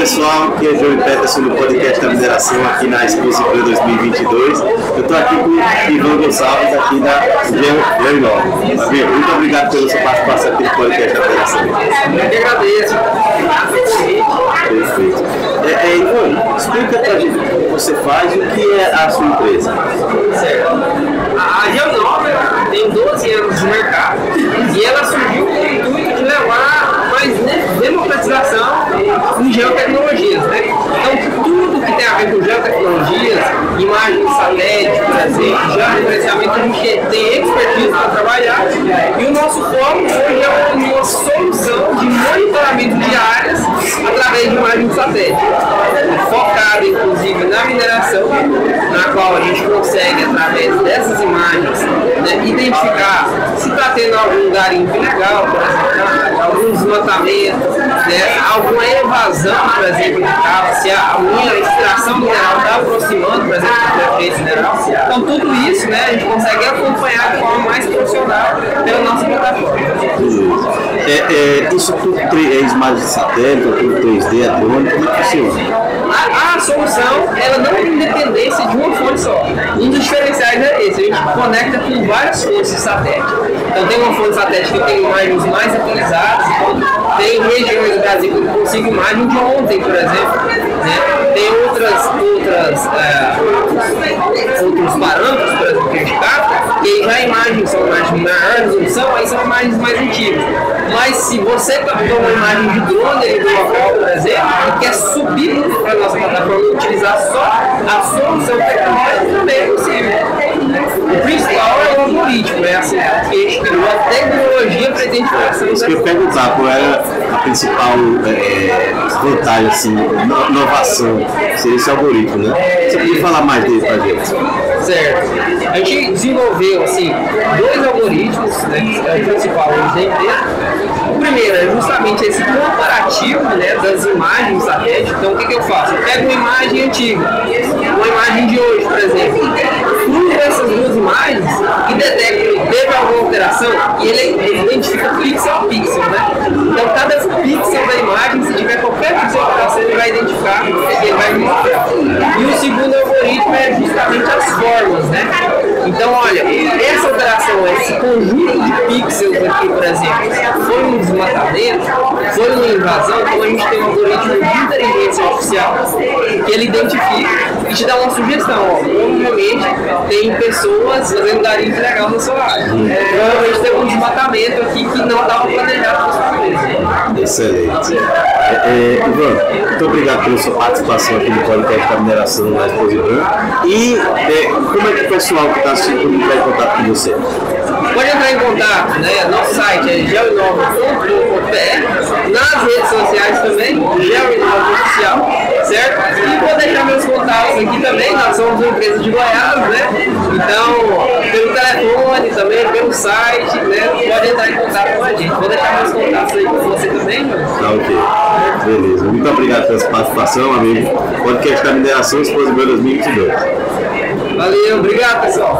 pessoal, aqui é Joey Peterson do podcast da mineração aqui na Exposição 2022. Eu estou aqui com o Ivan Gonçalves aqui da Geo Amigo, muito obrigado pela sua participação aqui no podcast da mineração. Eu que agradeço. Perfeito. É, é, Ivan, explica pra gente o que você faz e o que é a sua empresa. Certo. A Geonova tem 12 anos de mercado e ela surgiu com o intuito de levar mais democratização em geotecnologias, né? Então, tudo que tem geotecnologias, imagens de satélite, por exemplo, georreferenciamento, a gente tem expertise para trabalhar. E o nosso foco hoje é uma solução de monitoramento de áreas através de imagens de satélite, focada inclusive na mineração, na qual a gente consegue, através dessas imagens, né, identificar se está tendo algum garimpo ilegal, algum desmatamento, né, alguma evasão, por exemplo, se a minha extração mineral está aproximando, por exemplo, do efeito mineral. Então, tudo isso né, a gente consegue acompanhar de forma mais profissional pela nossa plataforma. É, é, isso tudo é imagens de satélite, tudo 3D, é drone, como é que funciona? A, a, solução ela não tem dependência de uma fonte só. Um dos diferenciais é esse, a gente conecta com várias fontes de satélite. Então tem uma fonte satélite que tem imagens mais atualizadas, então tem regiões Brasil que eu consigo imagem de ontem, por exemplo. Né? Tem outras, outras, é, outros parâmetros, por exemplo, que a gente capta, e aí já imagens são imagens maior resolução, aí são imagens mais antigas. Mas se você captou uma imagem de drone ali do local, por exemplo, e quer subir para a nossa plataforma e utilizar só a solução tecnológica, também é possível. O principal é o algoritmo, é assim, a gente criou a tecnologia para identificação. Isso que eu ia perguntar, qual era a principal é, vantagem, assim, inovação, seria esse algoritmo, né? Você podia falar mais dele para a gente? Certo. A gente desenvolveu, assim, dois algoritmos, né, que é o principal hoje da empresa. O primeiro é justamente esse comparativo né, das imagens satélite. Então, o que, que eu faço? Eu pego uma imagem antiga, uma imagem de hoje, por exemplo, cruzo essas duas imagens e detecto teve alguma alteração e ele identifica pixel a pixel, né? Então, cada pixel da imagem, se tiver qualquer pixel alteração, ele vai identificar e ele vai mostrar. E o segundo algoritmo é justamente as formas, né? Então, olha, essa alteração, esse conjunto de pixels aqui, por exemplo, foi um desmatamento, foi uma invasão, então a gente tem um algoritmo de inteligência artificial que ele identifica e te dá uma sugestão. Ó, provavelmente tem pessoas fazendo garimpo ilegal na sua área. Provavelmente tem um desmatamento aqui que não estava planejado Excelente. É, é, Ivan, muito obrigado pela sua participação aqui no podcast da mineração Exposição. E é, como é que o pessoal que está assistindo vai contato com você? Pode entrar em contato, né? Nosso site é geoinova.com.br, nas redes sociais também, Geoinova Oficial, certo? E vou deixar meus contatos aqui também, nós somos uma empresa de Goiás, né? Então, pelo telefone também, pelo site, né? Pode entrar em contato com a gente. Vou deixar meus contatos aí com você também, mano. Tá ok. Beleza. Muito obrigado pela sua participação, amigo. Podcast da Mineração Esposa 2022. Valeu, obrigado pessoal.